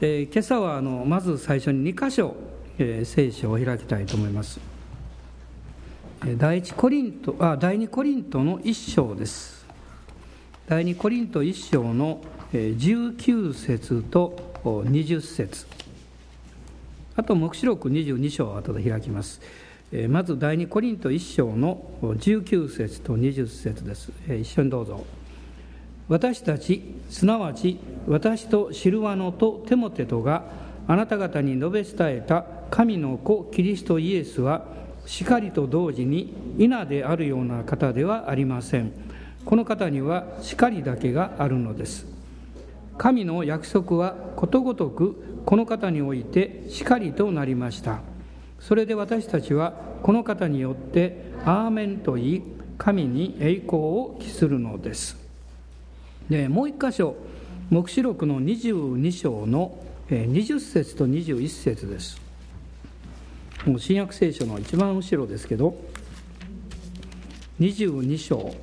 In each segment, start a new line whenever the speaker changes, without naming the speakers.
で今朝はあのまず最初に2箇所、えー、聖書を開きたいと思います。第一コリントあ第2コリントの1章です。第2コリント1章の19節と20節。あと黙示録22章を後で開きます。まず第2コリント1章の19節と20節です。一緒にどうぞ。私たちすなわち私とシルワノとテモテトがあなた方に述べ伝えた神の子キリストイエスはしかりと同時に稲であるような方ではありません。この方にはしかりだけがあるのです。神の約束はことごとくこの方においてしかりとなりました。それで私たちはこの方によってアーメンと言い神に栄光を期するのです。でもう一箇所黙示録の22章の20節と21節です。もう新約聖書の一番後ろですけど22章。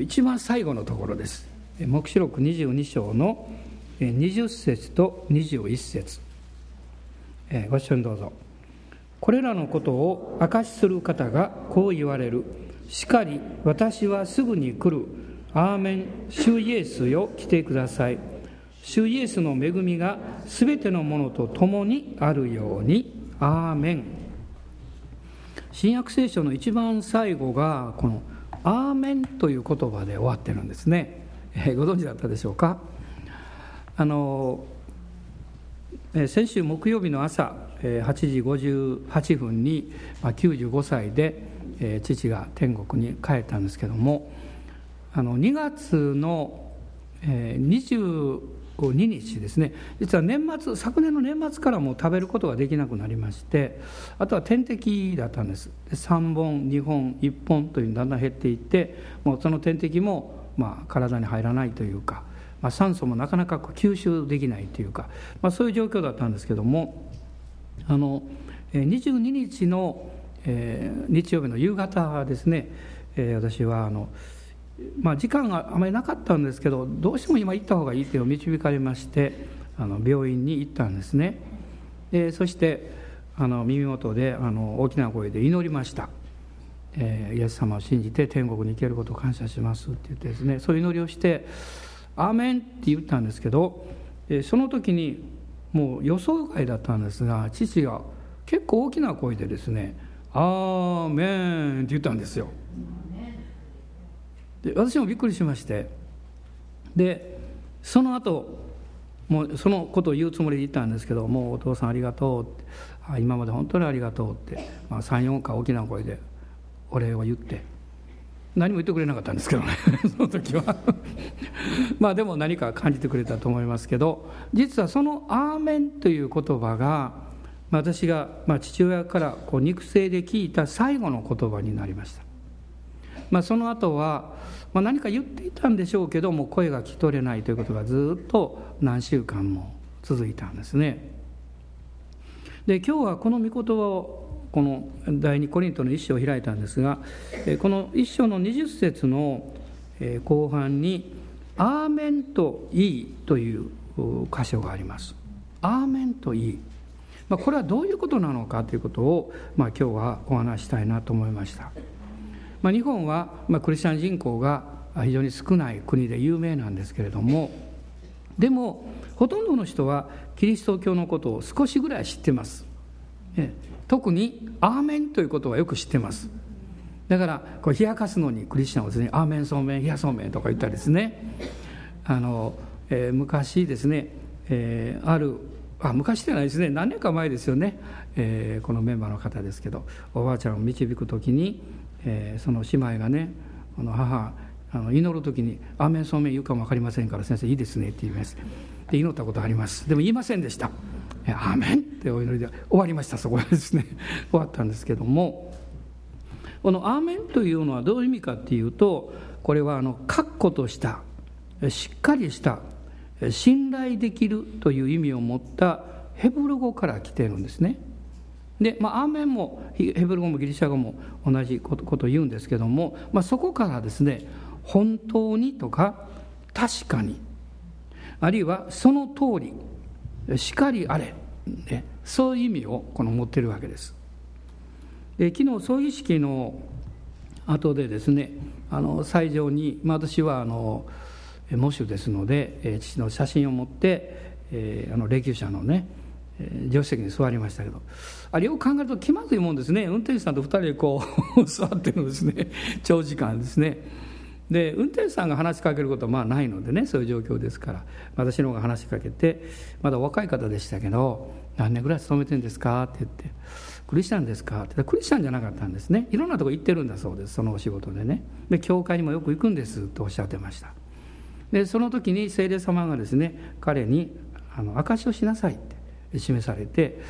一番最後のところです。黙示録22章の20節と21節。ご一緒にどうぞ。これらのことを証しする方がこう言われる。しかり私はすぐに来る。アーメン。主イエスよ来てください。主イエスの恵みがすべてのものと共にあるように。アーメン。新約聖書の一番最後がこの「アーメン」という言葉で終わってるんですね、えー、ご存知だったでしょうか？あの先週木曜日の朝8時58分にまあ95歳で父が天国に帰ったんですけどもあの2月の22日ですね。実は年末昨年の年末からも食べることができなくなりましてあとは点滴だったんです。3本2本1本というだんだん減っていってもうその点滴もまあ体に入らないというかまあ、酸素もなかなか吸収できないというか、まあ、そういう状況だったんですけどもあの22日の、えー、日曜日の夕方ですね、えー、私はあの、まあ、時間があまりなかったんですけどどうしても今行った方がいいと導かれましてあの病院に行ったんですね。でそしてあの耳元であの大きな声で祈りました。えー、イエス様を信じて天国に行けることを感謝しますって言ってですねそういう祈りをして「アーメン」って言ったんですけどその時にもう予想外だったんですが父が結構大きな声でですね「アーメン」って言ったんですよ。で私もびっくりしまして。でその後もうそのことを言うつもりで言ったんですけど「もうお父さんありがとう」って「今まで本当にありがとう」って、まあ、34回大きな声でお礼を言って。何も言ってくれなかったんですけどね。その時は。まあでも何か感じてくれたと思いますけど実はその「アーメン」という言葉が私がまあ父親からこう肉声で聞いた最後の言葉になりました、まあ、その後はまあ何か言っていたんでしょうけども声が聞き取れないということがずっと何週間も続いたんですねで今日はこの御言葉をこの第二コリントの一章を開いたんですがこの一章の20節の後半に「アーメンといい」という箇所があります。アーメンといい。ま、これはどういうことなのかということを、まあ、今日はお話したいなと思いました。まあ、日本は、まあ、クリスチャン人口が非常に少ない国で有名なんですけれどもでもほとんどの人はキリスト教のことを少しぐらい知ってます。特に「アーメン」ということはよく知ってます。だからこう冷やかすのにクリスチャンはですね「アーメンそうめん冷やそうめん」とか言ったりですね。あの、えー、昔ですね、えー、あるあ昔じゃないですね。何年か前ですよね、えー、このメンバーの方ですけどおばあちゃんを導く時に、えー、その姉妹がねこの母あの祈る時に「アーメンそうめん言うかも分かりませんから先生いいですね」って言います。で祈ったことあります。でも言いませんでした「アーメン」ってお祈りで終わりました。そこでですね。終わったんですけども。この「アーメン」というのはどういう意味かっていうとこれはあの確固としたしっかりした信頼できるという意味を持ったヘブル語から来ているんですね。で、まあ、アーメンもヘブル語もギリシャ語も同じことを言うんですけども、まあ、そこからですね本当にとか確かにあるいはその通りしかりあれ、ね、そういう意味をこの持ってるわけです。で昨日葬儀式の後でですねあの斎場に、まあ、私はあの喪主ですので、父の写真を持って、えー、あの霊柩車のね助手席に座りましたけどあれよく考えると気まずいもんですね。運転手さんと2人でこう 座ってるのですね。長時間ですね。で運転手さんが話しかけることはまあないのでねそういう状況ですから。私の方が話しかけてまだ若い方でしたけど「何年ぐらい勤めてんですか?」って言って「クリスチャンですか?」ってクリスチャンじゃなかったんですね。いろんなとこ行ってるんだそうですそのお仕事でね。で教会にもよく行くんですとおっしゃってました。でその時に聖霊様がですね彼にあの証しをしなさいって示されて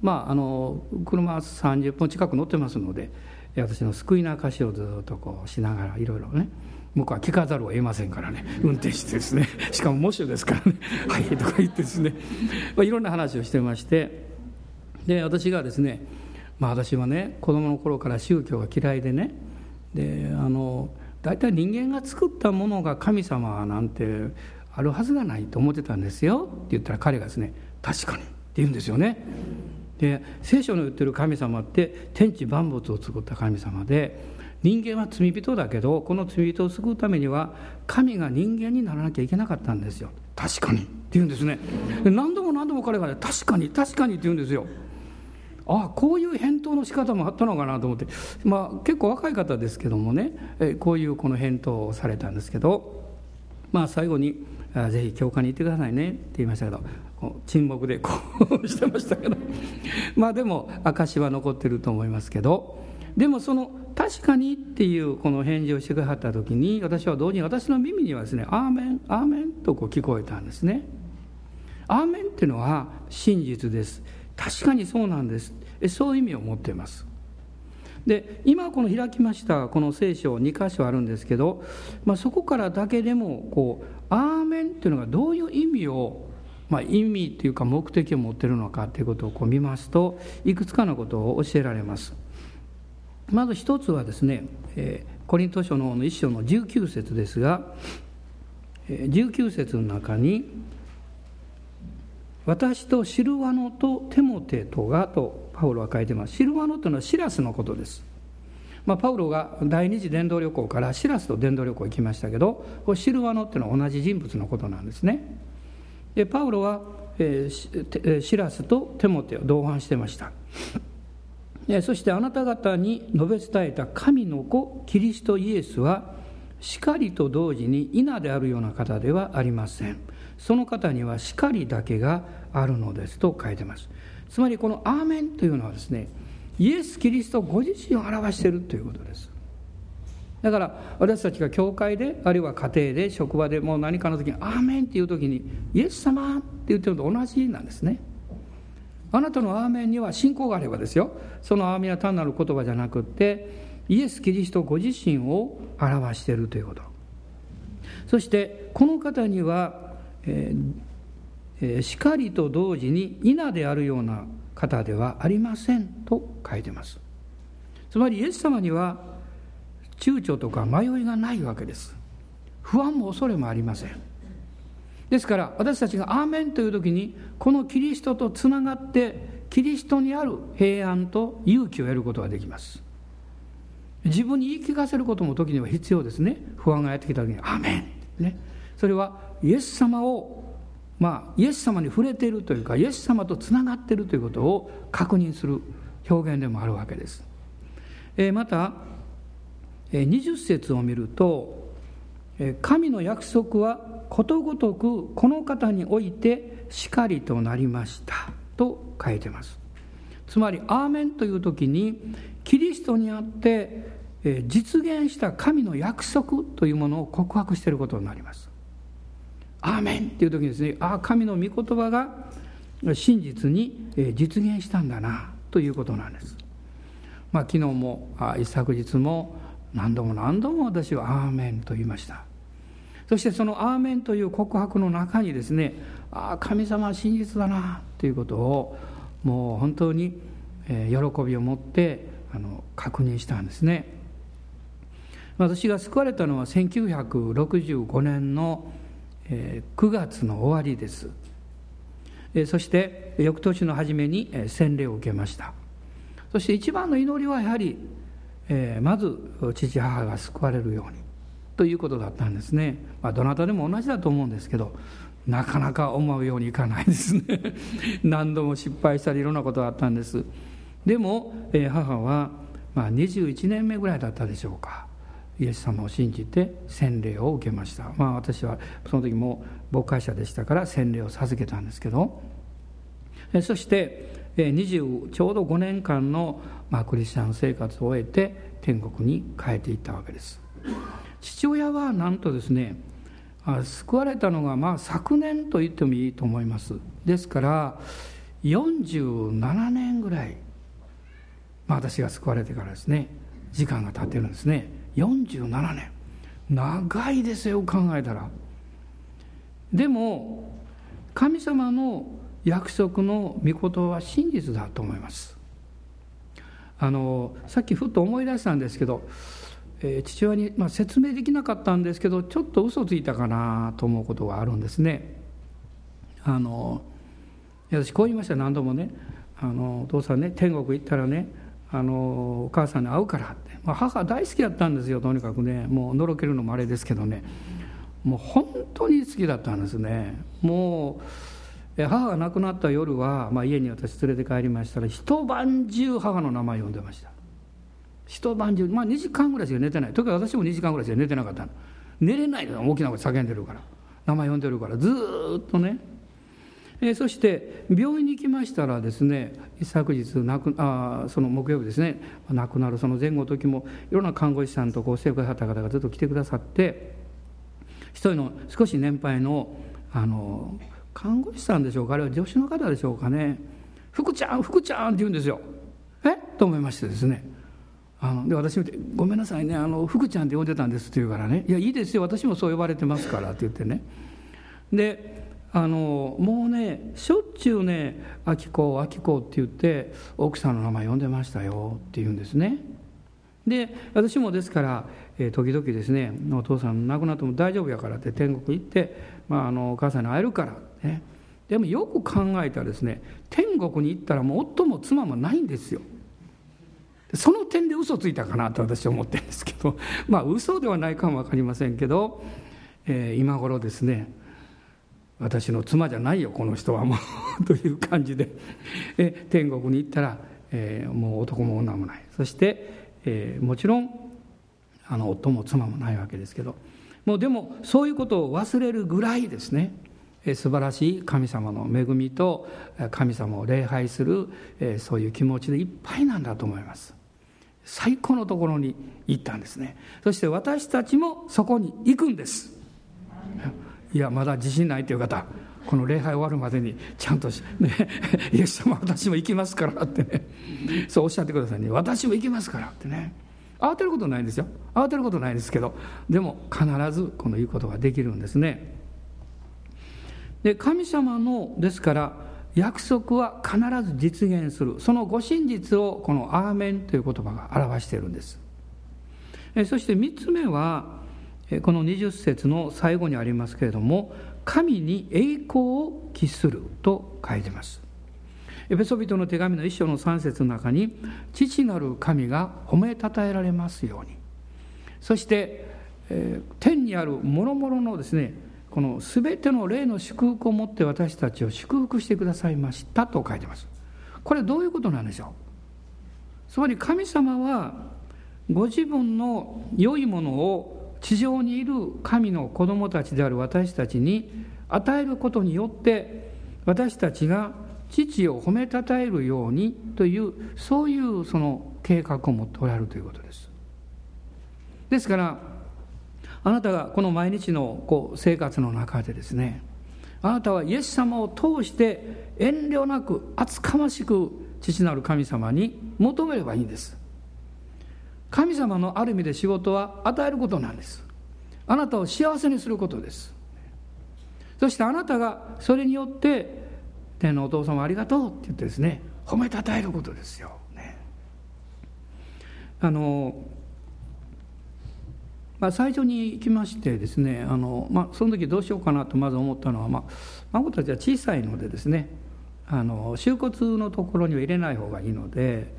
まああの車30分近く乗ってますので私の救いの証をずっとこうしながらいろいろね僕は聞かざるを得ませんからね運転してですね。しかも喪主ですからね「はい」とか言ってですね、まあ、いろんな話をしてましてで私がですねまあ私はね子供の頃から宗教が嫌いでねであの大体人間が作ったものが神様なんてあるはずがないと思ってたんですよって言ったら彼がですね「確かに」言うんですよね。で聖書の言ってる神様って天地万物を作った神様で人間は罪人だけどこの罪人を救うためには神が人間にならなきゃいけなかったんですよ。確かに。って言うんですね。何度も何度も彼がね確かに確かにって言うんですよ。ああこういう返答の仕方もあったのかなと思って。まあ結構若い方ですけどもねこういうこの返答をされたんですけどまあ最後に「ぜひ教会に行ってくださいね」って言いましたけど沈黙でこう してましたけどまあでも証は残ってると思いますけどでもその「確かに」っていうこの返事をしてくださった時に私は同時に私の耳にはですね「アーメンアーメン」とこう聞こえたんですね。アーメンっていうのは真実です。確かにそうなんですそういう意味を持っていますで今この開きましたこの聖書2箇所あるんですけど、まあ、そこからだけでもこう「アーメン」っていうのがどういう意味を、まあ、意味っていうか目的を持ってるのかっていうことをこう見ますといくつかのことを教えられますまず一つはですね、えー、コリント書の1章の19節ですが19節の中に私とシルワノとテモテとがとパウロは書いてます。シルワノというのはシラスのことです。まあ、パウロが第二次伝道旅行からシラスと伝道旅行行きましたけどこれシルワノっていうのは同じ人物のことなんですね。でパウロは、えー、シラスとテモテを同伴してました。そしてあなた方に述べ伝えた神の子キリストイエスはしかりと同時に稲であるような方ではありません。その方には光だけがあるのですと書いてますつまりこの「アーメン」というのはですねイエス・キリストご自身を表しているということですだから私たちが教会であるいは家庭で職場でもう何かの時に「アーメン」っていう時に「イエス様」って言ってるのと同じなんですね。あなたのアーメンには信仰があればですよ。そのアーメンは単なる言葉じゃなくってイエス・キリストご自身を表しているということ。そしてこの方にはえー、しかりと同時に稲であるような方ではありませんと書いてます。つまりイエス様には躊躇とか迷いがないわけです。不安も恐れもありません。ですから私たちが「アーメン」という時にこのキリストとつながってキリストにある平安と勇気を得ることができます。自分に言い聞かせることも時には必要ですね。不安がやってきた時に「アーメン」ね。それはイエス様をまあイエス様に触れているというかイエス様とつながっているということを確認する表現でもあるわけです、えー、また20節を見ると神の約束はことごとくこの方においてしかりとなりましたと書いてますつまり「アーメン」という時にキリストにあって実現した神の約束というものを告白していることになりますアーメンっていう時にですねああ神の御言葉が真実に実現したんだなということなんです。まあ、昨日も一昨日も何度も何度も私は「アーメン」と言いました。そしてその「アーメン」という告白の中にですねああ神様は真実だなということをもう本当に喜びを持ってあの確認したんですね。私が救われたのは1965年の9月の終わりです。そして翌年の初めに洗礼を受けました。そして一番の祈りはやはり、えまず父母が救われるようにということだったんですね、まあ、どなたでも同じだと思うんですけどなかなか思うようにいかないですね。何度も失敗したりいろんなことがあったんです。でも、え母は、まあ、21年目ぐらいだったでしょうか。イエス様を信じて洗礼を受けました。まあ私はその時も牧会者でしたから洗礼を授けたんですけど。そして20ちょうど5年間の、まあ、クリスチャン生活を終えて天国に帰っていったわけです。父親はなんとですね救われたのがまあ昨年と言ってもいいと思います。ですから47年ぐらい、まあ、私が救われてからですね時間が経ってるんですね。47年。長いですよ考えたら。でも神様の約束の御事は真実だと思います。あのさっきふっと思い出したんですけど、えー、父親に、まあ、説明できなかったんですけどちょっと嘘ついたかなと思うことがあるんですね。あの私こう言いました。何度もねあのお父さんね天国行ったらねあのお母さんに会うからって、まあ、母大好きだったんですよとにかくね。もうのろけるのもあれですけどね。もう本当に好きだったんですね。もう母が亡くなった夜は、まあ、家に私連れて帰りましたら一晩中母の名前呼んでました。一晩中まあ2時間ぐらいしか寝てない。というか私も2時間ぐらいしか寝てなかったの。寝れないの大きな声叫んでるから。名前呼んでるから。ずっとね。えそして病院に行きましたらですね昨日亡くあその木曜日ですね亡くなるその前後の時もいろんな看護師さんとこう生活方々がずっと来てくださって一人の少し年配のあの看護師さんでしょうかあれは助手の方でしょうかね「福ちゃん福ちゃん」って言うんですよ。え？と思いましてですね。あので私見て「ごめんなさいね。あの福ちゃんって呼んでたんです」って言うからね「いやいいですよ。私もそう呼ばれてますから」って言ってね。であのもうねしょっちゅうね「あきこあきこ」って言って奥さんの名前呼んでましたよって言うんですね。で私もですから、えー、時々ですねお父さん亡くなっても大丈夫やからって天国行って、まあ、あのお母さんに会えるからね。でもよく考えたらですね天国に行ったらもう夫も妻もないんですよ。その点で嘘ついたかなと私は思ってるんですけど まあ嘘ではないかも分かりませんけど、えー、今頃ですね私の妻じゃないよこの人はもう という感じでえ天国に行ったら、えー、もう男も女もない。そして、えー、もちろんあの夫も妻もないわけですけどもうでもそういうことを忘れるぐらいですね。素晴らしい神様の恵みと神様を礼拝するそういう気持ちでいっぱいなんだと思います。最高のところに行ったんですね。そして私たちもそこに行くんです。いやまだ自信ないという方この礼拝終わるまでにちゃんと、ね、イエス様私も行きますからってね。そうおっしゃってくださいね。私も行きますからってね。慌てることないんですよ。慌てることないですけどでも必ずこの言うことができるんですね。で神様のですから約束は必ず実現する。そのご真実をこの「アーメン」という言葉が表しているんです。そして3つ目はこの20節の最後にありますけれども神に栄光を期すると書いてます。エペソビトの手紙の一章の3節の中に父なる神が褒めたたえられますように。そして、天にある諸々のですねこの全ての霊の祝福を持って私たちを祝福してくださいましたと書いてます。これどういうことなんでしょう？つまり神様はご自分の良いものを地上にいる神の子供たちである私たちに与えることによって私たちが父を褒めたたえるようにというそういうその計画を持っておられるということです。ですからあなたがこの毎日のこう生活の中でですねあなたはイエス様を通して遠慮なく厚かましく父なる神様に求めればいいんです。神様のある意味で仕事は与えることなんです。あなたを幸せにすることです。そしてあなたがそれによって天のお父様ありがとうって言ってですね褒めたたえることですよ、ね、あのまあ、最初に行きましてですねあの、まあ、その時どうしようかなとまず思ったのは、まあ、孫たちは小さいのでですねあの収骨のところには入れない方がいいので、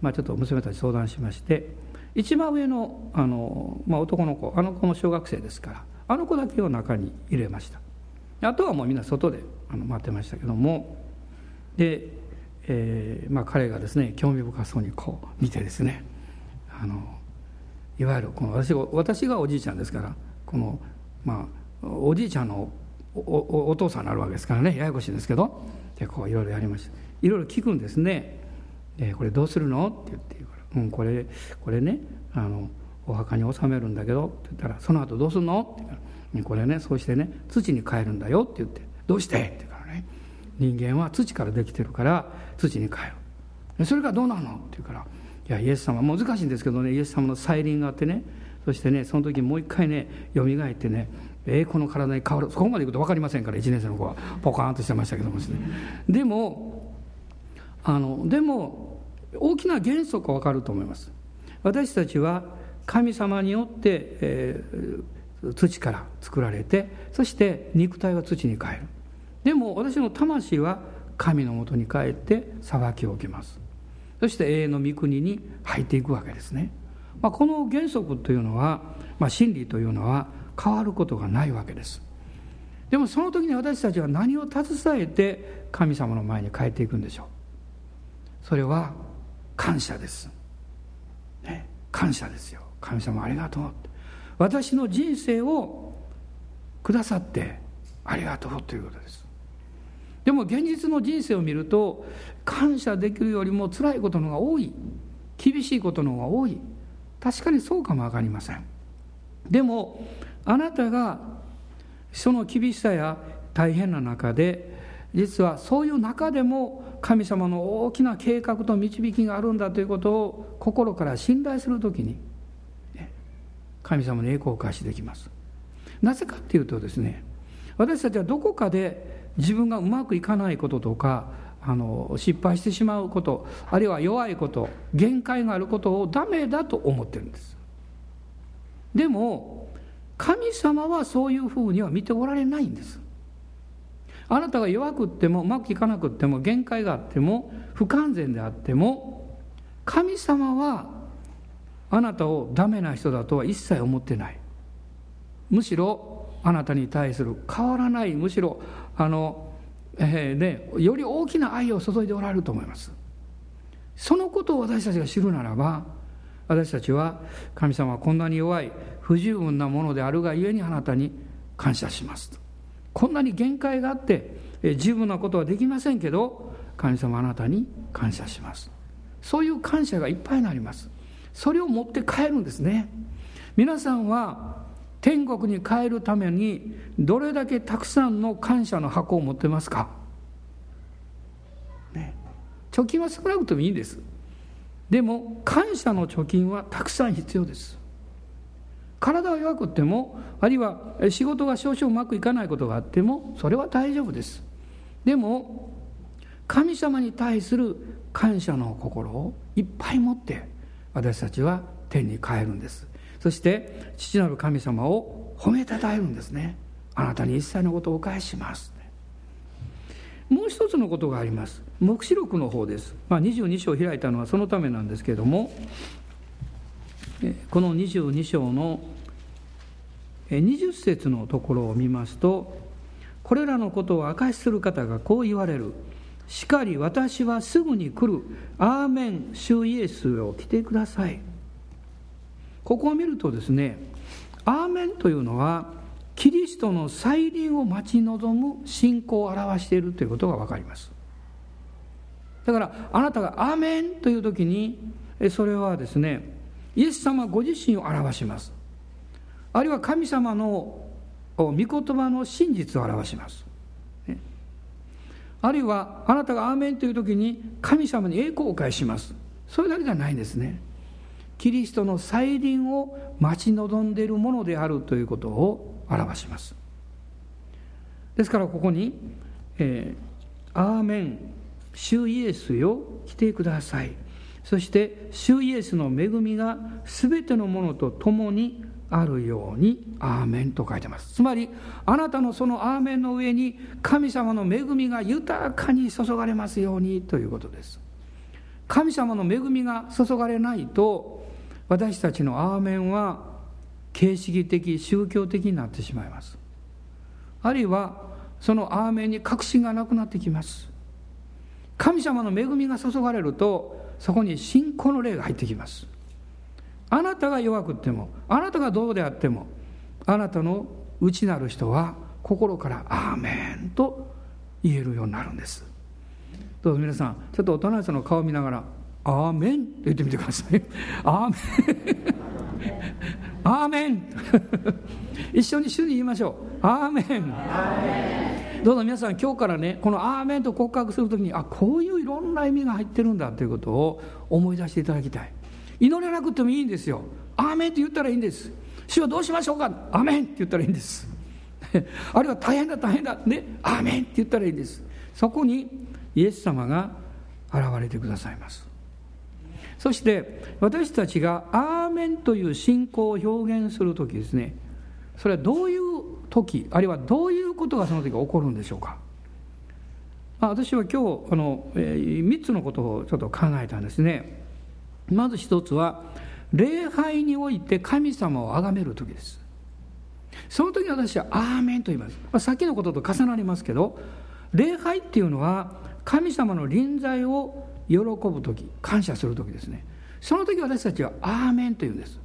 まあ、ちょっと娘たち相談しまして一番上のあの、まあ、男の子あの子も小学生ですからあの子だけを中に入れました。あとはもうみんな外であの待ってましたけどもで、えーまあ、彼がですね興味深そうにこう見てですねあのいわゆるこの私が私がおじいちゃんですからこの、まあ、おじいちゃんのおお父さんになるわけですからねややこしいですけどでこういろいろやりましたいろいろ聞くんですね「でこれどうするの?」って言って言うから「うんこれこれねあのお墓に納めるんだけど」って言ったら「その後どうするの?」って言ったら「これねそうしてね土に帰るんだよ」って言って「どうして?」って言うからね人間は土からできてるから土に帰るそれがどうなの？って言うからいやイエス様難しいんですけどねイエス様の再臨があってねそしてねその時もう一回ねよみがえってねえー、この体に変わるそこまでいくと分かりませんから1年生の子は。ポカーンとしてましたけどもですね。でもあのでも大きな原則は分かると思います。私たちは神様によって、えー、土から作られてそして肉体は土に変える。でも私の魂は神のもとに帰って裁きを受けます。そして永遠の御国に入っていくわけですね、まあ、この原則というのは、まあ、真理というのは変わることがないわけです。でもその時に私たちは何を携えて神様の前に帰っていくんでしょう。それは感謝です、ね、感謝ですよ。神様ありがとう。私の人生をくださってありがとうということです。でも現実の人生を見ると感謝できるよりも辛いことの方が多い。厳しいことの方が多い。確かにそうかも分かりません。でもあなたがその厳しさや大変な中で実はそういう中でも神様の大きな計画と導きがあるんだということを心から信頼するときに神様の栄光を開始できます。なぜかっていうとですね私たちはどこかで自分がうまくいかないこととかあの失敗してしまうことあるいは弱いこと限界があることをダメだと思ってるんです。でも神様はそういうふうには見ておられないんです。あなたが弱くってもうまくいかなくっても限界があっても不完全であっても神様はあなたをダメな人だとは一切思ってない。むしろあなたに対する変わらないむしろあの、より大きな愛を注いでおられると思います。そのことを私たちが知るならば私たちは神様はこんなに弱い不十分なものであるがゆえにあなたに感謝します。とこんなに限界があって十分なことはできませんけど神様あなたに感謝します。そういう感謝がいっぱいになります。それを持って帰るんですね。皆さんは天国に帰るためにどれだけたくさんの感謝の箱を持ってますか、ね、貯金は少なくともいいんです。でも感謝の貯金はたくさん必要です。体が弱くってもあるいは仕事が少々うまくいかないことがあってもそれは大丈夫です。でも神様に対する感謝の心をいっぱい持って私たちは天に帰るんです。そして父なる神様を褒めたたえるんですね。あなたに一切のことをお返しします。もう一つのことがあります。黙示録の方です、まあ、22章を開いたのはそのためなんですけれどもこの22章の20節のところを見ますとこれらのことを明かしする方がこう言われる。しかり私はすぐに来る。アーメン主イエスを来てください。ここを見るとですねアーメンというのはキリストの再臨を待ち望む信仰を表しているということが分かります。だからあなたが「アーメン」という時にそれはですねイエス様ご自身を表します。あるいは神様の御言葉の真実を表します、あるいはあなたが「アーメン」という時に神様に栄光を返します。それだけじゃないんですね。キリストの再臨を待ち望んでいるものであるということを表します。ですからここに「えー、アーメン主イエスよ来てください」そして主イエスの恵みが全てのものと共にあるようにアーメンと書いてます。つまりあなたのそのアーメンの上に神様の恵みが豊かに注がれますようにということです。神様の恵みが注がれないと私たちのアーメンは形式的宗教的になってしまいます。あるいはそのアーメンに確信がなくなってきます。神様の恵みが注がれるとそこに信仰の霊が入ってきます。あなたが弱くってもあなたがどうであってもあなたの内なる人は心から「アーメン」と言えるようになるんです。どうぞ皆さんちょっとお隣さんの顔を見ながら「アーメン」と言ってみてください「アーメン」アーメン。一緒に主に言いましょう。アーメン。どうぞ皆さん今日からねこのアーメンと告白するときにあこういういろんな意味が入ってるんだということを思い出していただきたい。祈れなくてもいいんですよ。アーメンって言ったらいいんです。主はどうしましょうか？アーメンって言ったらいいんです。あるいは大変だ大変だ。ね？アーメンって言ったらいいんです。そこにイエス様が現れてくださいます。そして私たちが「アーメン」という信仰を表現する時ですね。それはどういう時あるいはどういうことがその時起こるんでしょうか、まあ、私は今日あの、えー、3つのことをちょっと考えたんですね。まず一つは礼拝において神様を崇める時です。その時私は「アーメン」と言います、まあ、さっきのことと重なりますけど礼拝っていうのは神様の臨在を喜ぶ時感謝する時ですね。その時私たちは「アーメン」と言うんです。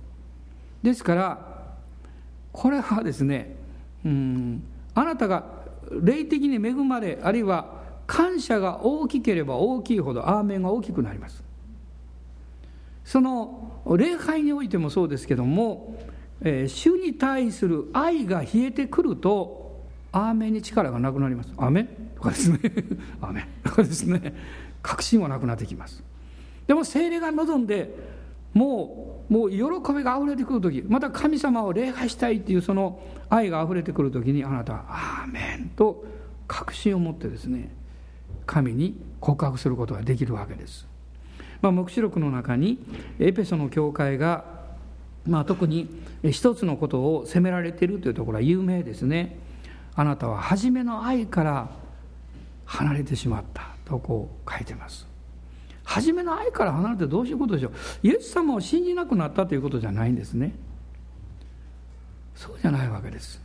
ですからこれはですねうんあなたが霊的に恵まれあるいは感謝が大きければ大きいほどアーメンが大きくなります。その礼拝においてもそうですけども、えー、主に対する愛が冷えてくるとアーメンに力がなくなります。アメ？とかですね。アメ？とかですね。確信はなくなってきます。でも精霊が望んでもうもう喜びがあふれてくる時また神様を礼拝したいっていうその愛があふれてくる時にあなたは「アーメン」と確信を持ってですね神に告白することができるわけです、まあ、黙示録の中にエペソの教会が、まあ、特に一つのことを責められているというところは有名ですね。あなたは初めの愛から離れてしまった。とこう書いてます。初めの愛から離れてどういうことでしょう。イエス様を信じなくなったということじゃないんですね。そうじゃないわけです。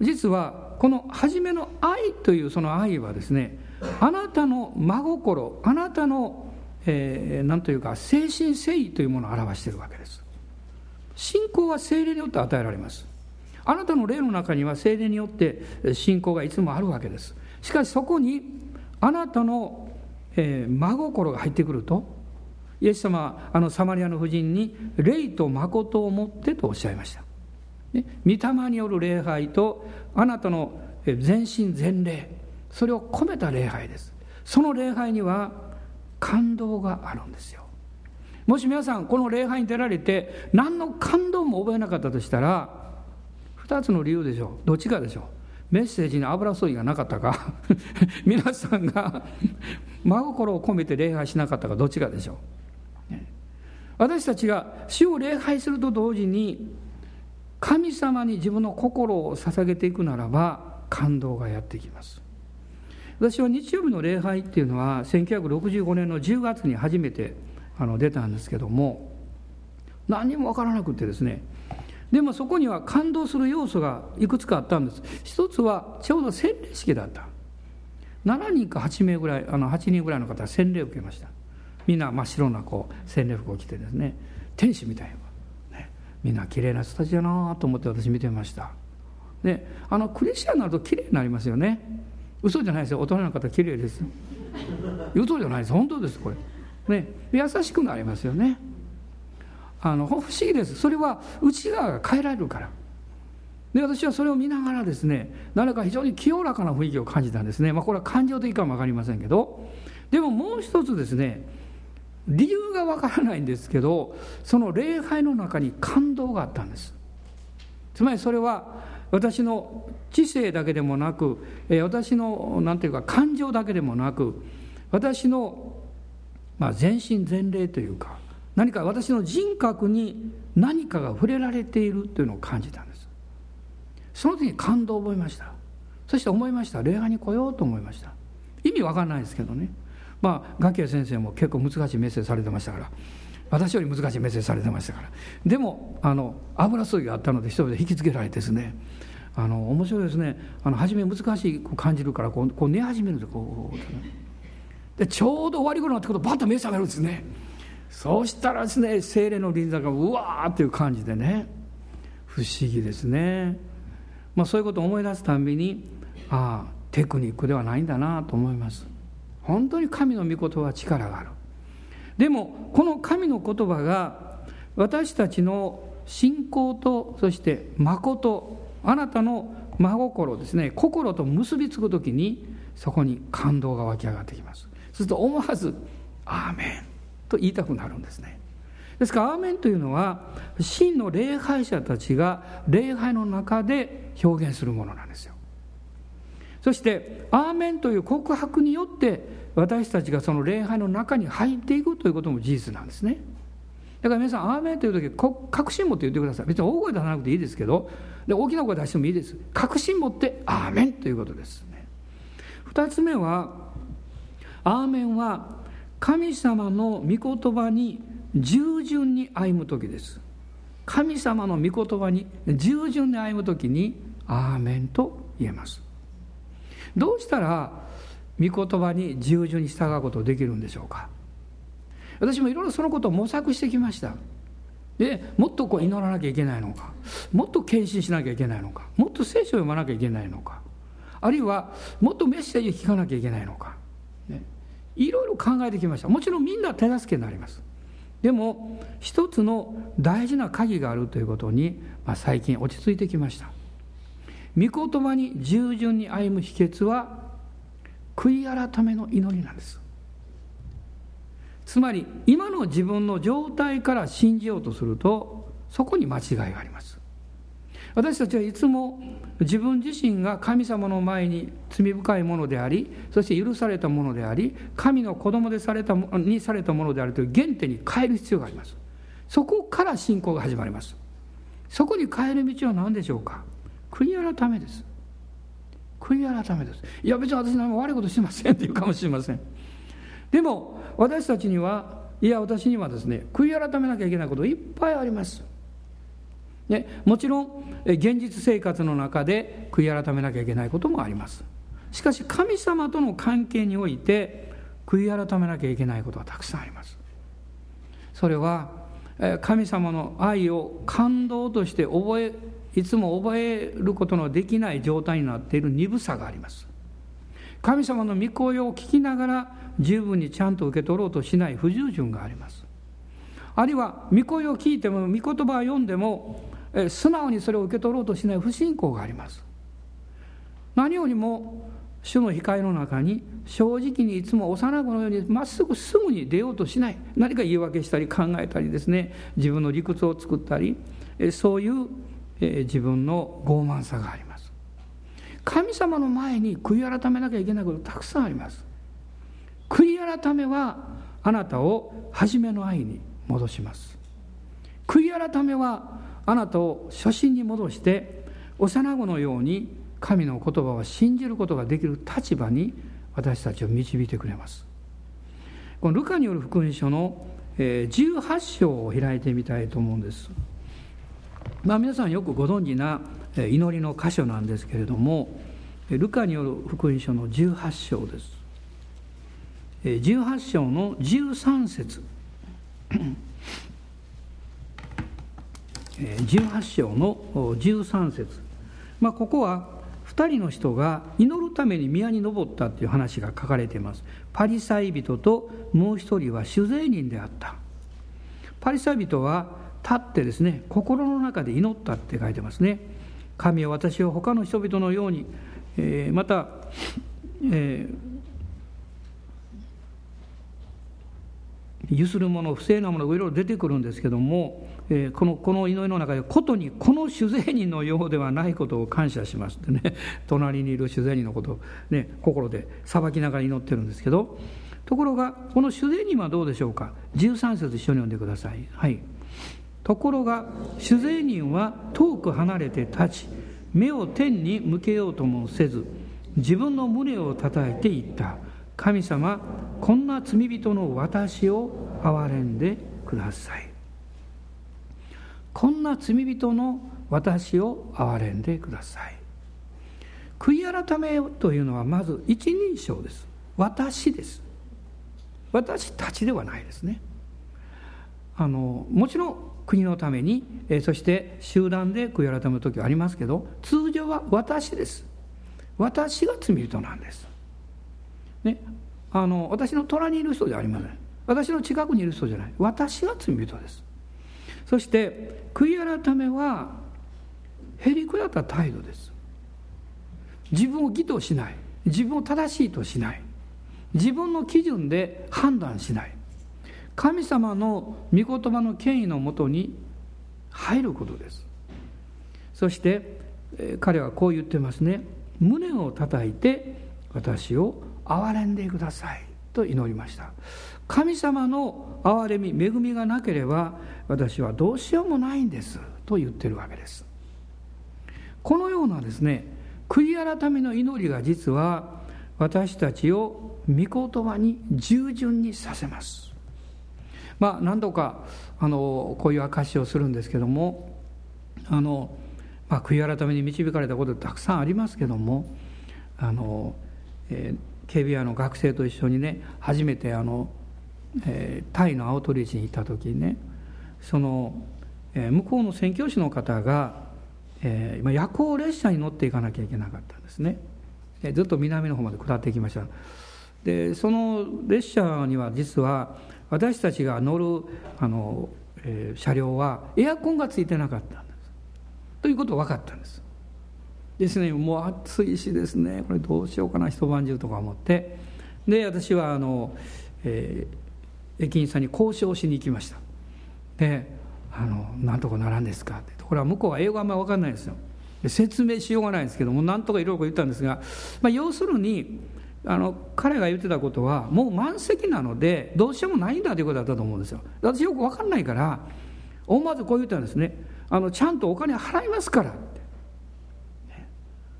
実はこの初めの愛というその愛はですねあなたの真心あなたの何、えー、というか精神誠意というものを表しているわけです。信仰は精霊によって与えられます。あなたの霊の中には精霊によって信仰がいつもあるわけです。しかしそこにあなたの、真心が入ってくるとイエス様はあのサマリアの夫人に「霊と誠をもって」とおっしゃいました、ね、御霊による礼拝とあなたの全身全霊それを込めた礼拝です。その礼拝には感動があるんですよ。もし皆さんこの礼拝に出られて何の感動も覚えなかったとしたら2つの理由でしょう。どっちかでしょう。メッセージに油そいがなかったか。皆さんが 真心を込めて礼拝しなかったかどっちかでしょう、私たちが主を礼拝すると同時に神様に自分の心を捧げていくならば感動がやってきます。私は日曜日の礼拝っていうのは1965年の10月に初めてあの出たんですけども何にも分からなくてですねでもそこには感動する要素がいくつかあったんです。一つはちょうど洗礼式だった。7人か8名ぐらいあの8人ぐらいの方は洗礼を受けました。みんな真っ白なこう洗礼服を着てですね。天使みたいな、ね、みんな綺麗な人たちだなと思って私見てました。であのクリスチャンになると綺麗になりますよね。嘘じゃないですよ。大人の方綺麗です。嘘じゃないです。本当ですこれ。ね。優しくなりますよね。あの不思議です。それは内側が変えられるから。で私はそれを見ながらですね誰か非常に清らかな雰囲気を感じたんですね、まあ、これは感情的かも分かりませんけど。でももう一つですね理由が分からないんですけどその礼拝の中に感動があったんです。つまりそれは私の知性だけでもなく私の何ていうか感情だけでもなく私の、まあ、全身全霊というか何か私の人格に何かが触れられているというのを感じたんです。その時に感動を覚えました。そして思いました。礼拝に来ようと思いました。意味わかんないですけどね。まあガキ先生も結構難しいメッセージされてましたから。私より難しいメッセージされてましたから。でもあの油注ぎがあったので人々引きつけられてですね。あの面白いですね。あの初め難しい感じるからこうこう寝始めるんですこう、でちょうど終わり頃になってくるとバッと目覚めるんですね。そうしたらですね精霊の臨在がうわーっていう感じでね不思議ですね、まあ、そういうことを思い出すたんびにああテクニックではないんだなと思います。本当に神の御言葉は力がある。でもこの神の言葉が私たちの信仰とそして誠あなたの真心ですね心と結びつく時にそこに感動が湧き上がってきます。すると思わず「アーメン」と言いたくなるんですね。ですからアーメンというのは真の礼拝者たちが礼拝の中で表現するものなんですよ。そして「アーメン」という告白によって私たちがその礼拝の中に入っていくということも事実なんですね。だから皆さん「アーメン」という時確信持って言ってください。別に大声出さなくていいですけどで大きな声出してもいいです。確信持って「アーメン」ということですね。2つ目は「アーメン」は神様の御言葉に従順に歩む時です。神様の御言葉に従順に歩む時に「アーメン」と言えます。どうしたら御言葉に従順に従うことできるんでしょうか。私もいろいろそのことを模索してきました。でもっとこう祈らなきゃいけないのか。もっと献身しなきゃいけないのか。もっと聖書を読まなきゃいけないのか。あるいはもっとメッセージを聞かなきゃいけないのか、いろいろ考えてきました。もちろんみんな手助けになります。でも一つの大事な鍵があるということに、まあ、最近落ち着いてきました。御言葉に従順に歩む秘訣は悔い改めの祈りなんです。つまり今の自分の状態から信じようとするとそこに間違いがあります。私たちはいつも自分自身が神様の前に罪深いものでありそして許されたものであり神の子供でされたにされたものであるという原点に変える必要があります。そこから信仰が始まります。そこに変える道は何でしょうか。悔い改めです。悔い改めです。いや別に私何も悪いことしてませんって言うかもしれません。でも私たちにはいや私にはですね悔い改めなきゃいけないこといっぱいあります、ね、もちろん現実生活の中で悔い改めなきゃいけないこともあります。しかし神様との関係において悔い改めなきゃいけないことはたくさんあります。それは神様の愛を感動として覚えいつも覚えることのできない状態になっている鈍さがあります。神様の御声を聞きながら十分にちゃんと受け取ろうとしない不従順があります。あるいは御声を聞いても御言葉を読んでも素直にそれを受け取ろうとしない不信仰があります。何よりも主の控えの中に正直にいつも幼子のようにまっすぐすぐに出ようとしない。何か言い訳したり考えたりですね。自分の理屈を作ったり。そういう自分の傲慢さがあります。神様の前に悔い改めなきゃいけないことたくさんあります。悔い改めはあなたを初めの愛に戻します。悔い改めはあなたを初心に戻して幼子のように神の言葉を信じることができる立場に私たちを導いてくれます。このルカによる福音書の18章を開いてみたいと思うんです。まあ皆さんよくご存知な祈りの箇所なんですけれどもルカによる福音書の18章です。18章の13節。18章の13節。まあここは2人の人が祈るために宮に登ったという話が書かれています。パリサイ人ともう一人は酒税人であった。パリサイ人は立ってですね心の中で祈ったって書いてますね。神は私を他の人々のように、えー、また、えーゆするもの不正なものがいろいろ出てくるんですけども、えー、このこの祈りの中でことにこの酒税人のようではないことを感謝しますってね 隣にいる酒税人のことを、ね、心で裁きながら祈ってるんですけどところがこの主税人はどうでしょうか？13節一緒に読んでください。はい。ところが主税人は遠く離れて立ち目を天に向けようともせず自分の胸を叩いて言った。神様こんな罪人の私を憐れんでください。こんな罪人の私を憐れんでください。悔い改めというのはまず一人称です。私です。私たちではないですね。あのもちろん国のために、えそして集団で悔い改める時はありますけど通常は私です。私が罪人なんです、ね、あの私の虎にいる人じゃありません。私の近くにいる人じゃない。私が罪人です。そして悔い改めはへりくだった態度です。自分を義としない。自分を正しいとしない。自分の基準で判断しない。神様の御言葉の権威のもとに入ることです。そして彼はこう言ってますね。胸を叩いて私を憐れんでくださいと祈りました。神様の憐れみ恵みがなければ私はどうしようもないんですと言ってるわけです。このようなですね悔い改めの祈りが実は私たちを御言葉に従順にさせます。まあ何度かあのこういう証しをするんですけどもあの、まあ、悔い改めに導かれたことたくさんありますけどもあの、えー、KBI の学生と一緒にね初めてあの、えー、タイのアウトリーチに行った時にねその、えー、向こうの宣教師の方がえー、夜行列車に乗っていかなきゃいけなかったんですね。でずっと南の方まで下っていきました。でその列車には実は私たちが乗るあの、えー、車両はエアコンがついてなかったんです。ということが分かったんです。ですねもう暑いしですね。これどうしようかな一晩中とか思って。で私はあの、えー、駅員さんに交渉しに行きました。で「あのなんとかならんですか?」って。これは向こうは英語あんまり分かんないんですよ。説明しようがないんですけどもなんとかいろいろ言ったんですが、まあ、要するにあの彼が言ってたことはもう満席なのでどうしようもないんだということだったと思うんですよ。私よく分かんないから思わずこう言ったんですね。あのちゃんとお金払いますからって。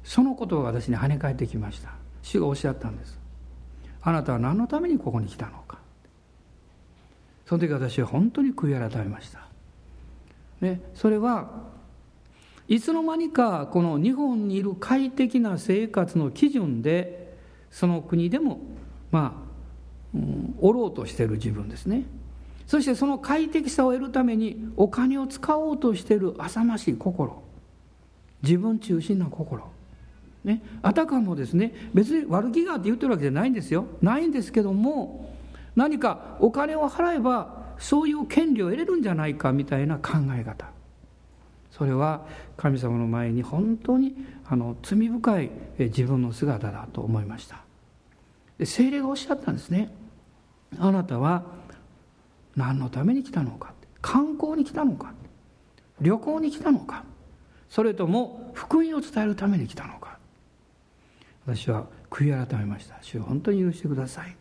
そのことが私に跳ね返ってきました。主がおっしゃったんです。あなたは何のためにここに来たのか。その時私は本当に悔い改めました。ね、それはいつの間にかこの日本にいる快適な生活の基準でその国でもまあ、うん、おろうとしている自分ですね。そしてその快適さを得るためにお金を使おうとしている浅ましい心。自分中心な心。ね、あたかもですね別に悪気があって言ってるわけじゃないんですよ。ないんですけども何かお金を払えばそういう権利を得れるんじゃないかみたいな考え方。それは神様の前に本当にあの罪深い自分の姿だと思いました。精霊がおっしゃったんですね。あなたは何のために来たのか。観光に来たのか。旅行に来たのか。それとも福音を伝えるために来たのか。私は悔い改めました。主を本当に許してください。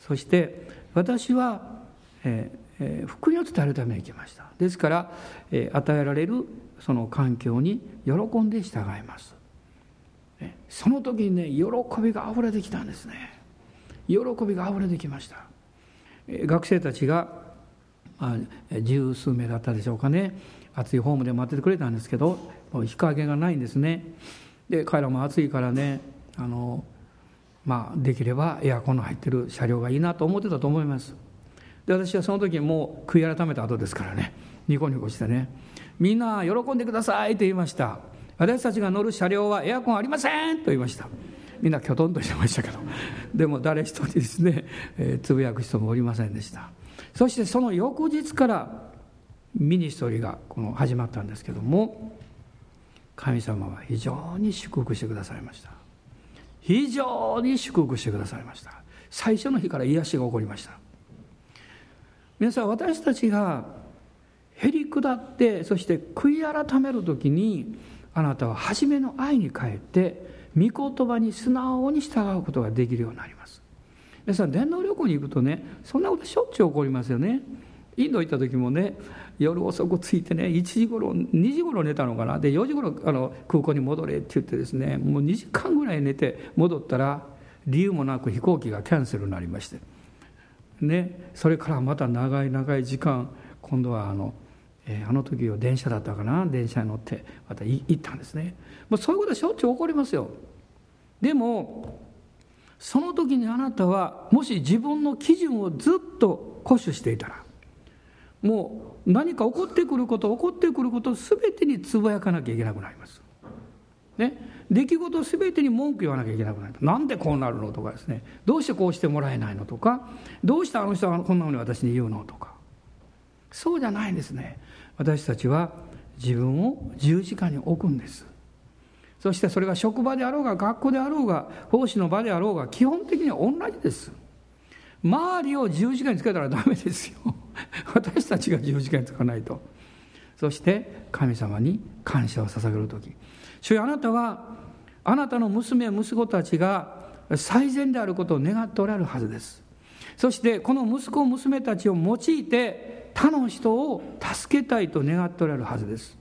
そして私はえー、福音を伝えるために来ました。ですから、えー、与えられるその環境に喜んで従います。その時にね喜びがあふれてきたんですね。喜びがあふれてきました。学生たちが、まあ、十数名だったでしょうかね。暑いホームで待っててくれたんですけど日陰がないんですね。で彼らも暑いからねあのまあできればエアコンの入ってる車両がいいなと思ってたと思います。で私はその時もう悔い改めた後ですからね。ニコニコしてね。みんな喜んでくださいと言いました。私たちが乗る車両はエアコンありませんと言いました。みんなきょとんとしてましたけど。でも誰一人ですね、えー、つぶやく人もおりませんでした。そしてその翌日からミニストリーがこの始まったんですけども神様は非常に祝福してくださいました。非常に祝福してくださいました。最初の日から癒しが起こりました。皆さん私たちがへり下ってそして悔い改める時にあなたは初めの愛に変えて御言葉に素直に従うことができるようになります。皆さん電脳旅行に行くとねそんなことしょっちゅう起こりますよね。インド行った時もね夜遅く着いてね1時頃2時頃寝たのかな。で4時頃あの空港に戻れって言ってですねもう2時間ぐらい寝て戻ったら理由もなく飛行機がキャンセルになりまして。ねそれからまた長い長い時間今度はあの、えー、あの時は電車だったかな。電車に乗ってまた行ったんですね。もうそういうことはしょっちゅう起こりますよ。でもその時にあなたはもし自分の基準をずっと固守していたらもう何か起こってくること起こってくること全てにつぶやかなきゃいけなくなります。ね、出来事全てに文句言わなきゃいけなくなる。なんでこうなるのとかですね。どうしてこうしてもらえないのとか。どうしてあの人はこんなふうに私に言うのとか。そうじゃないんですね。私たちは自分を十字架に置くんです。そしてそれが職場であろうが学校であろうが奉仕の場であろうが基本的には同じです。周りを十字架につけたらダメですよ。私たちが十字架につかないと。そして神様に感謝を捧げる時。主よあなたはあなたの娘や息子たちが最善であることを願っておられるはずです。そしてこの息子娘たちを用いて他の人を助けたいと願っておられるはずです。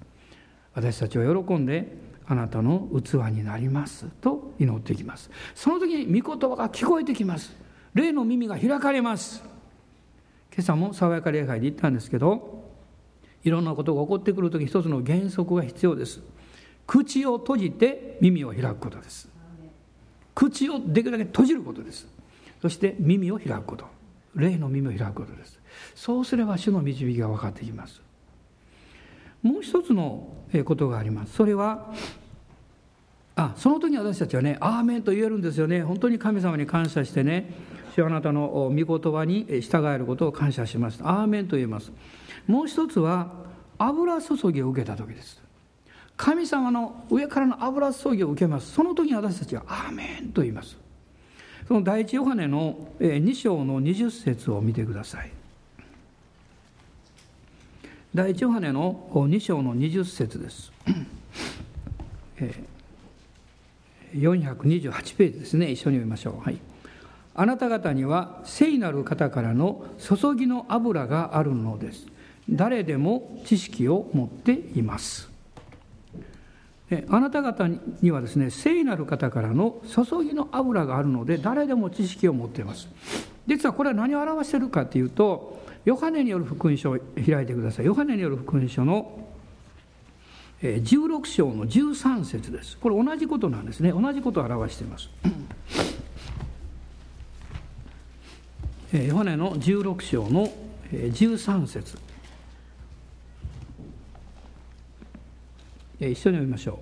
私たちは喜んであなたの器になりますと祈っていきます。その時に御言葉が聞こえてきます。霊の耳が開かれます。今朝も爽やか礼拝で言ったんですけどいろんなことが起こってくる時一つの原則が必要です。口を閉じて耳を開くことです。口をできるだけ閉じることです。そして耳を開くこと。霊の耳を開くことです。そうすれば主の導きが分かってきます。もう一つのことがあります。それはあその時私たちはね「アーメン」と言えるんですよね。本当に神様に感謝してねあなたの御言葉に従えることを感謝します。アーメンと言います。もう一つは油注ぎを受けた時です。神様の上からの油注ぎを受けます。その時に私たちは「アーメン」と言います。その第一ヨハネの2章の20節を見てください。第一ヨハネの2章の20節です。428ページですね。一緒に読みましょう。はい。あなた方には聖なる方からの注ぎの油があるのです。誰でも知識を持っています。あなた方にはですね聖なる方からの注ぎの油があるので誰でも知識を持っています。実はこれは何を表しているかというとヨハネによる福音書を開いてください。ヨハネによる福音書の16章の13節です。これ同じことなんですね。同じことを表しています。ヨハネの16章の13節一緒に読みましょ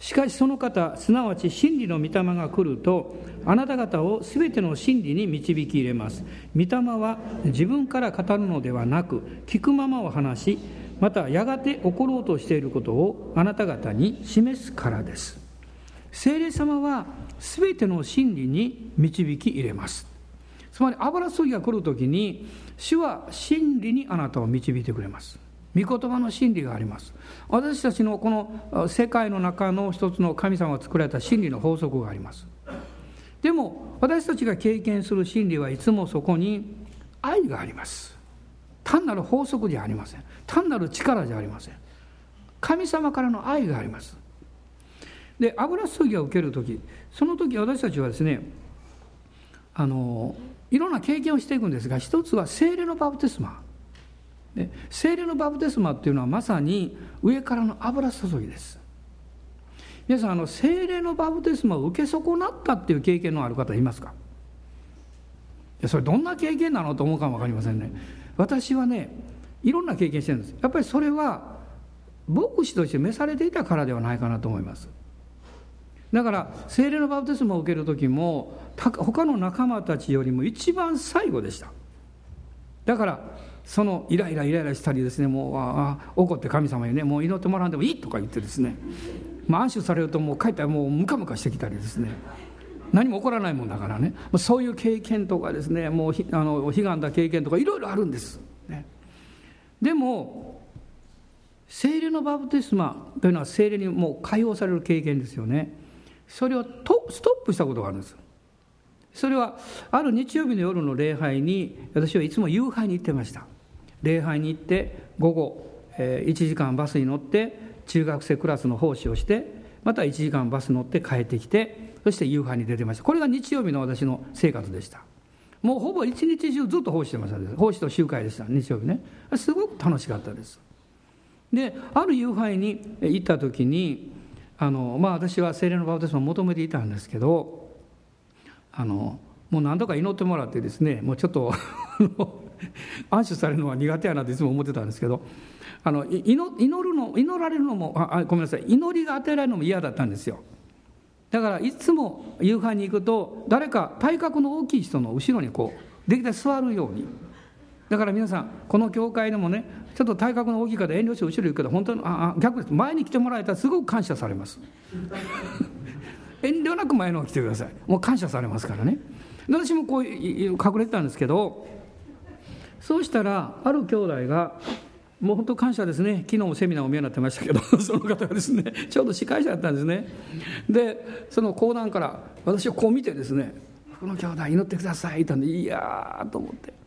う。しかしその方、すなわち真理の御霊が来ると、あなた方をすべての真理に導き入れます。御霊は自分から語るのではなく、聞くままを話し、またやがて起ころうとしていることをあなた方に示すからです。聖霊様はすべての真理に導き入れます。つまり油注ぎが来るときに、主は真理にあなたを導いてくれます。御言葉の真理があります。私たちのこの世界の中の一つの神様が作られた真理の法則があります。でも私たちが経験する真理はいつもそこに愛があります。単なる法則じゃありません。単なる力じゃありません。神様からの愛があります。で油注ぎを受ける時その時私たちはですねあのいろんな経験をしていくんですが一つは精霊のバプテスマ。で精霊のバプテスマっていうのはまさに上からの油注ぎです。皆さんあの精霊のバプテスマを受け損なったっていう経験のある方いますか？いやそれどんな経験なのと思うかも分かりませんね。私はねいろんな経験してるんです。やっぱりそれは牧師として召されていたからではないかなと思います。だから精霊のバプテスマを受ける時も他の仲間たちよりも一番最後でした。だからそのイライライライラしたりですねもうあ怒って神様にねもう祈ってもらわんでもいいとか言ってですね、まあ、安心されるともう帰ったらもうムカムカしてきたりですね。何も起こらないもんだからね。そういう経験とかですねもうあの悲願だ経験とかいろいろあるんです、ね、でも精霊のバプテスマというのは精霊にもう解放される経験ですよね。それをとストップしたことがあるんです。それはある日曜日の夜の礼拝に私はいつも夕拝に行ってました。礼拝に行って午後、え1時間バスに乗って中学生クラスの奉仕をしてまた1時間バス乗って帰ってきてそして夕飯に出てました。これが日曜日の私の生活でした。もうほぼ一日中ずっと奉仕してました奉仕と集会でした日曜日ね。すごく楽しかったです。である夕飯に行った時にあのまあ私は精霊のバプテスマを求めていたんですけどあのもう何度か祈ってもらってですねもうちょっと 安心されるのは苦手やなっていつも思ってたんですけどあの祈るの祈られるのもあごめんなさい祈りが与えられるのも嫌だったんですよ。だからいつも夕飯に行くと誰か体格の大きい人の後ろにこうできた座るようにだから皆さんこの教会でもねちょっと体格の大きい方遠慮して後ろ行くけど本当にあ逆です。前に来てもらえたらすごく感謝されます。遠慮なく前の方来てください。もう感謝されますからね。私もこう隠れてたんですけどそうしたらある兄弟がもう本当感謝ですね。昨日もセミナーお見えになってましたけど その方がですねちょうど司会者だったんですね。でその講談から私をこう見てですね「この兄弟祈ってください」って言ったんでいやーと思って。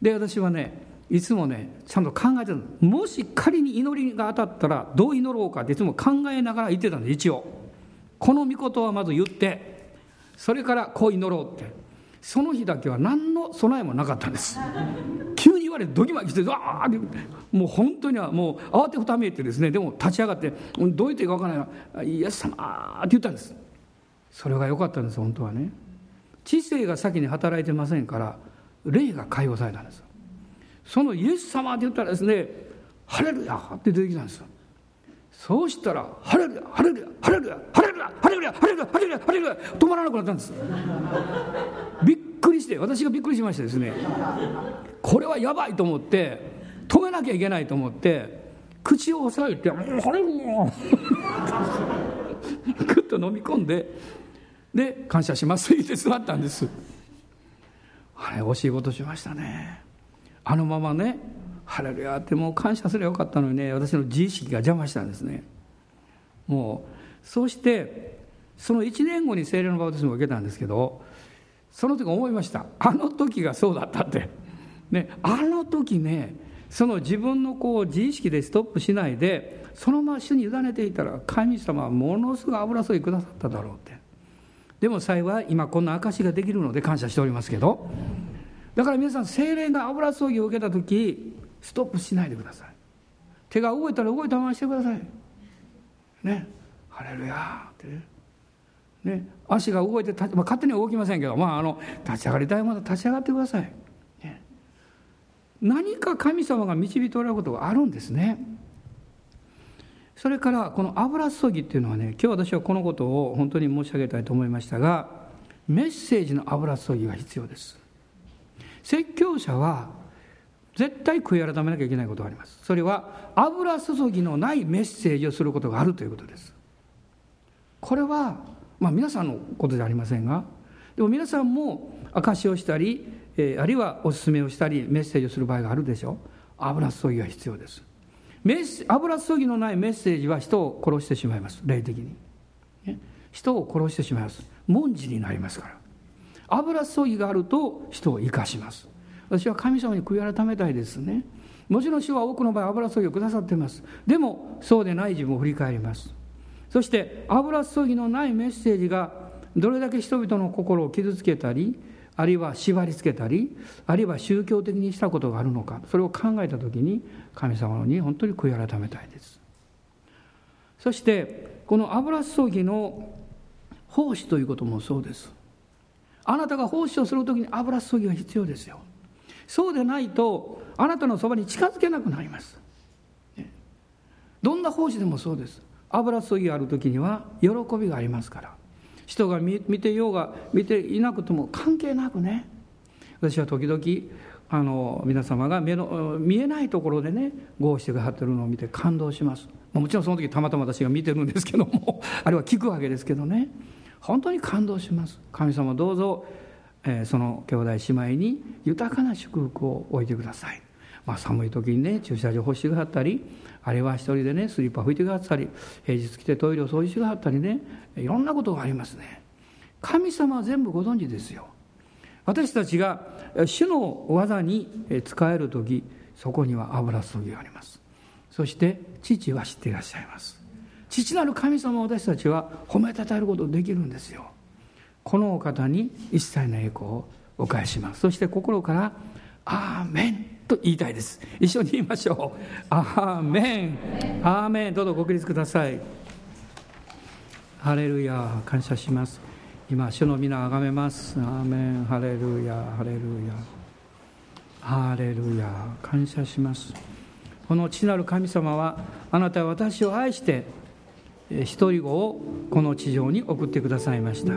で私はねいつもねちゃんと考えてたもし仮に祈りが当たったらどう祈ろうかっていつも考えながら言ってたんです一応。この御事はまず言ってそれからこう祈ろうって。その日だけは何の備えもなかったんです。急に言われてドキマキしてわーってもう本当にはもう慌てふためいてですねでも立ち上がってどう言っていいか分からないイエス様って言ったんです。それが良かったんです本当はね。知性が先に働いてませんから霊が解放されたんですそのイエス様って言ったらですね「ハレルヤ!」って出てきたんですそうしたら「ハレルヤハレルヤハレルヤハレルヤハレルヤハレルヤハレルヤハレルヤ」止まらなくなったんですびっくりして私がびっくりしましてですねこれはやばいと思って止めなきゃいけないと思って口を押さえて「もうハレルヤ!」ぐっと飲み込んでで「感謝します」って座ったんですあれ惜しいことしましたね。あのままねハレルヤってもう感謝すればよかったのにね私の自意識が邪魔したんですね。もうそしてその1年後に精霊のバプテスマを受けたんですけどその時思いました。あの時がそうだったって。ねあの時ねその自分のこう自意識でストップしないでそのまま主に委ねていたら神様はものすごい油注ぎくださっただろうって。でも幸い今こんな証ができるので感謝しておりますけどだから皆さん精霊が油注ぎを受けた時ストップしないでください。手が動いたら動いたまましてください。ね。ハレルヤってね。ね。足が動いてまあ、勝手に動きませんけど、まあ、あの立ち上がりたいまで立ち上がってください、ね、何か神様が導いておられることがあるんですね。それからこの油注ぎっていうのはね今日私はこのことを本当に申し上げたいと思いましたがメッセージの油注ぎが必要です。説教者は絶対悔い改めなきゃいけないことがあります。それは油注ぎのないメッセージをすることがあるということです。これはまあ皆さんのことじゃありませんがでも皆さんも証しをしたり、えー、あるいはお勧めをしたりメッセージをする場合があるでしょう。油注ぎが必要です。メ油注ぎのないメッセージは人を殺してしまいます。霊的に、ね、人を殺してしまいます。文字になりますから。油注ぎがあると人を生かします。私は神様に悔い改めたいですね。もちろん主は多くの場合油注ぎをくださっています。でもそうでない自分を振り返ります。そして油注ぎのないメッセージがどれだけ人々の心を傷つけたりあるいは縛りつけたりあるいは宗教的にしたことがあるのかそれを考えた時に神様に本当に悔い改めたいです。そしてこの油注ぎの奉仕ということもそうです。あなたが奉仕をする時に油注ぎは必要ですよ。そうでないとあなたのそばに近づけなくなります。どんな奉仕でもそうです。油注ぎがある時には喜びがありますから。人が見てようが見ていなくても関係なくね。私は時々あの皆様が目の見えないところでね合してくださってるのを見て感動します。もちろんその時たまたま私が見てるんですけども あるいは聞くわけですけどね。本当に感動します。神様どうぞ、えー、その兄弟姉妹に豊かな祝福を置いてください、まあ、寒い時にね駐車場干してくださったりあれは一人でねスリッパ拭いてくださったり平日来てトイレを掃除してくださったりねいろんなことがありますね。神様は全部ご存知ですよ。私たちが主の技に使える時そこには油注ぎがあります。そして父は知っていらっしゃいます。父なる神様を私たちは褒めたたえることできるんですよ。このお方に一切の栄光をお返しします。そして心から「アーメン」と言いたいです。一緒に言いましょう「アーメン」「アーメン」どうぞご起立ください。ハレルヤ感謝します。今主の皆あがめます。アーメン。ハレルヤハレルヤハレルヤ感謝します。この父なる神様はあなたは私を愛して一人子をこの地上に送ってくださいました。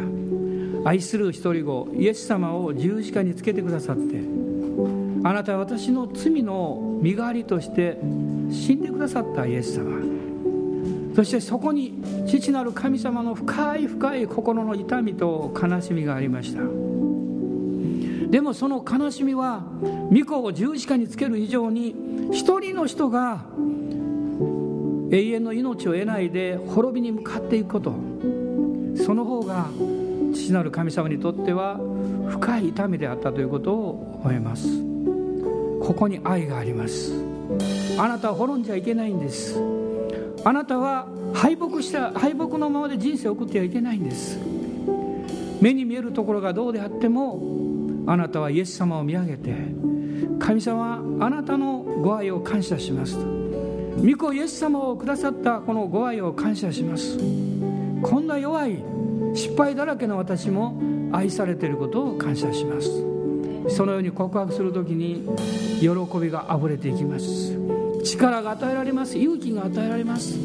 愛する一人子イエス様を十字架につけてくださってあなたは私の罪の身代わりとして死んでくださったイエス様。そしてそこに父なる神様の深い深い心の痛みと悲しみがありました。でもその悲しみは御子を十字架につける以上に一人の人が永遠の命を得ないで滅びに向かっていくこと。その方が父なる神様にとっては深い痛みであったということを思います。ここに愛があります。あなたは滅んじゃいけないんです。あなたは敗北した敗北のままで人生を送ってはいけないんです。目に見えるところがどうであってもあなたはイエス様を見上げて神様あなたのご愛を感謝します御子イエス様をくださったこのご愛を感謝します。こんな弱い失敗だらけの私も愛されていることを感謝します。そのように告白する時に喜びがあふれていきます。力が与えられます。勇気が与えられます。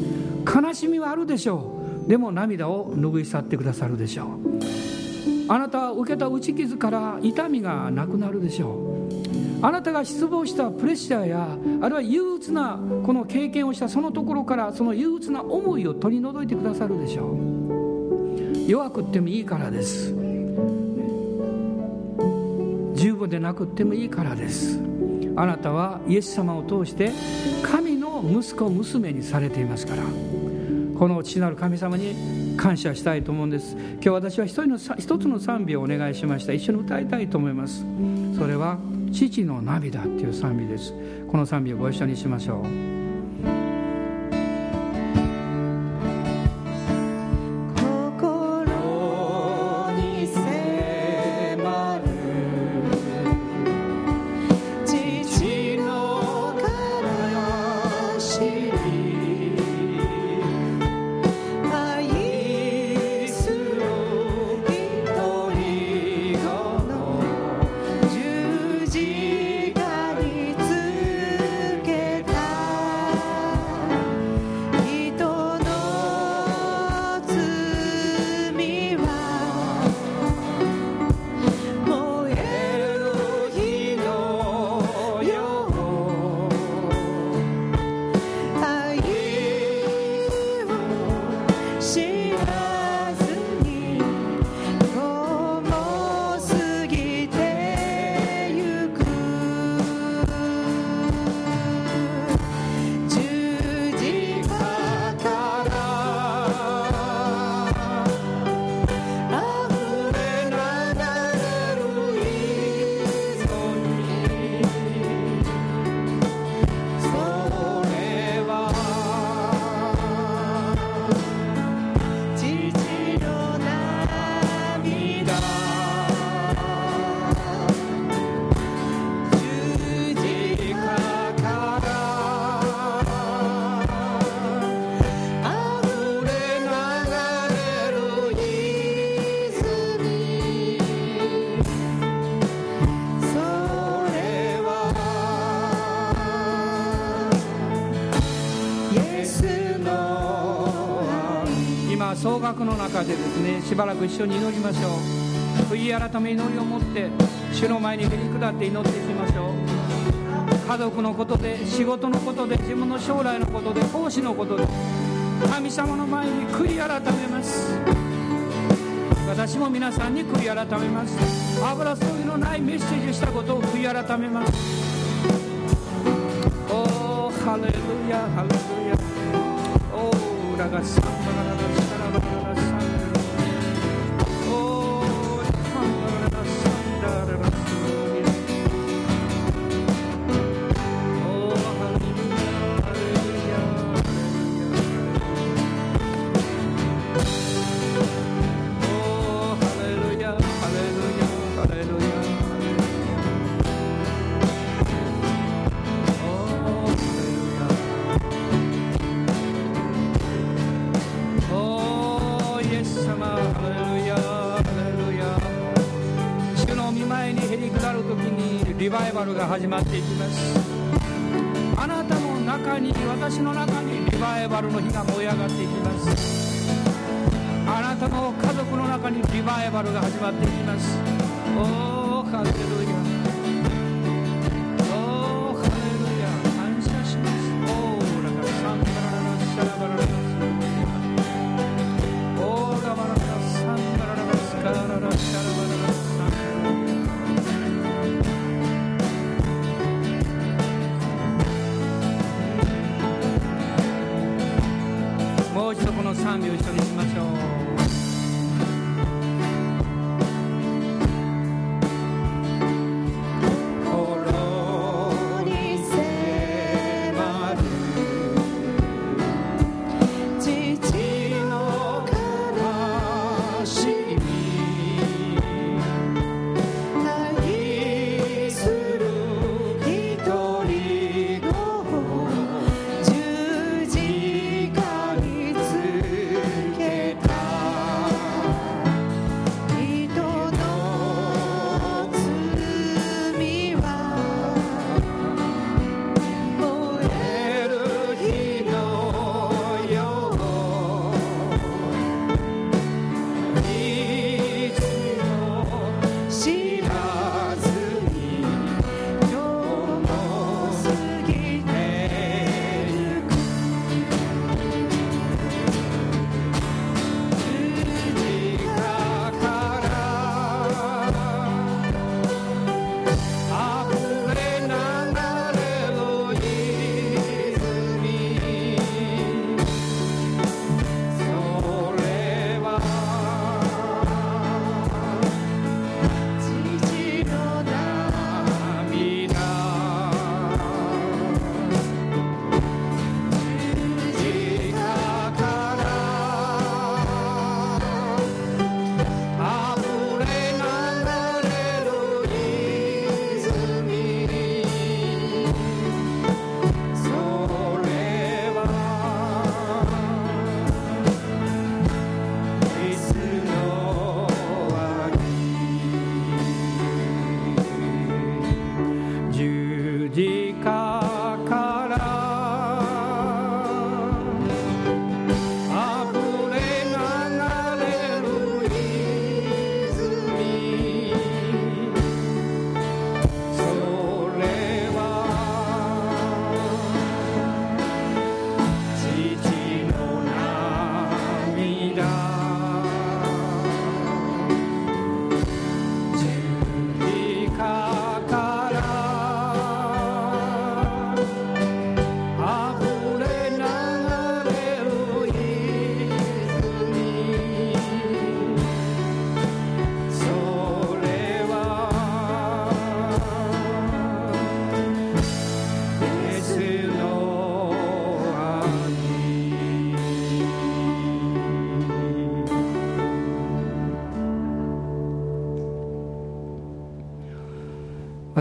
悲しみはあるでしょう。でも涙を拭い去ってくださるでしょう。あなたは受けた打ち傷から痛みがなくなるでしょう。あなたが失望したプレッシャーやあるいは憂鬱なこの経験をしたそのところからその憂鬱な思いを取り除いてくださるでしょう。弱くってもいいからです。十分でなくってもいいからです。あなたはイエス様を通して神の息子娘にされていますから。この父なる神様に感謝したいと思うんです。今日私は一人の一つの賛美をお願いしました。一緒に歌いたいと思います。それは「父の涙」っていう賛美です。この賛美をご一緒にしましょう。中でですねしばらく一緒に祈りましょう。悔い改め祈りを持って主の前にへり下って祈っていきましょう。家族のことで仕事のことで自分の将来のことで奉仕のことで神様の前に悔い改めます。私も皆さんに悔い改めます。油注ぎのないメッセージしたことを悔い改めます。おーハレルヤハレルヤ。おーラガサンバラ。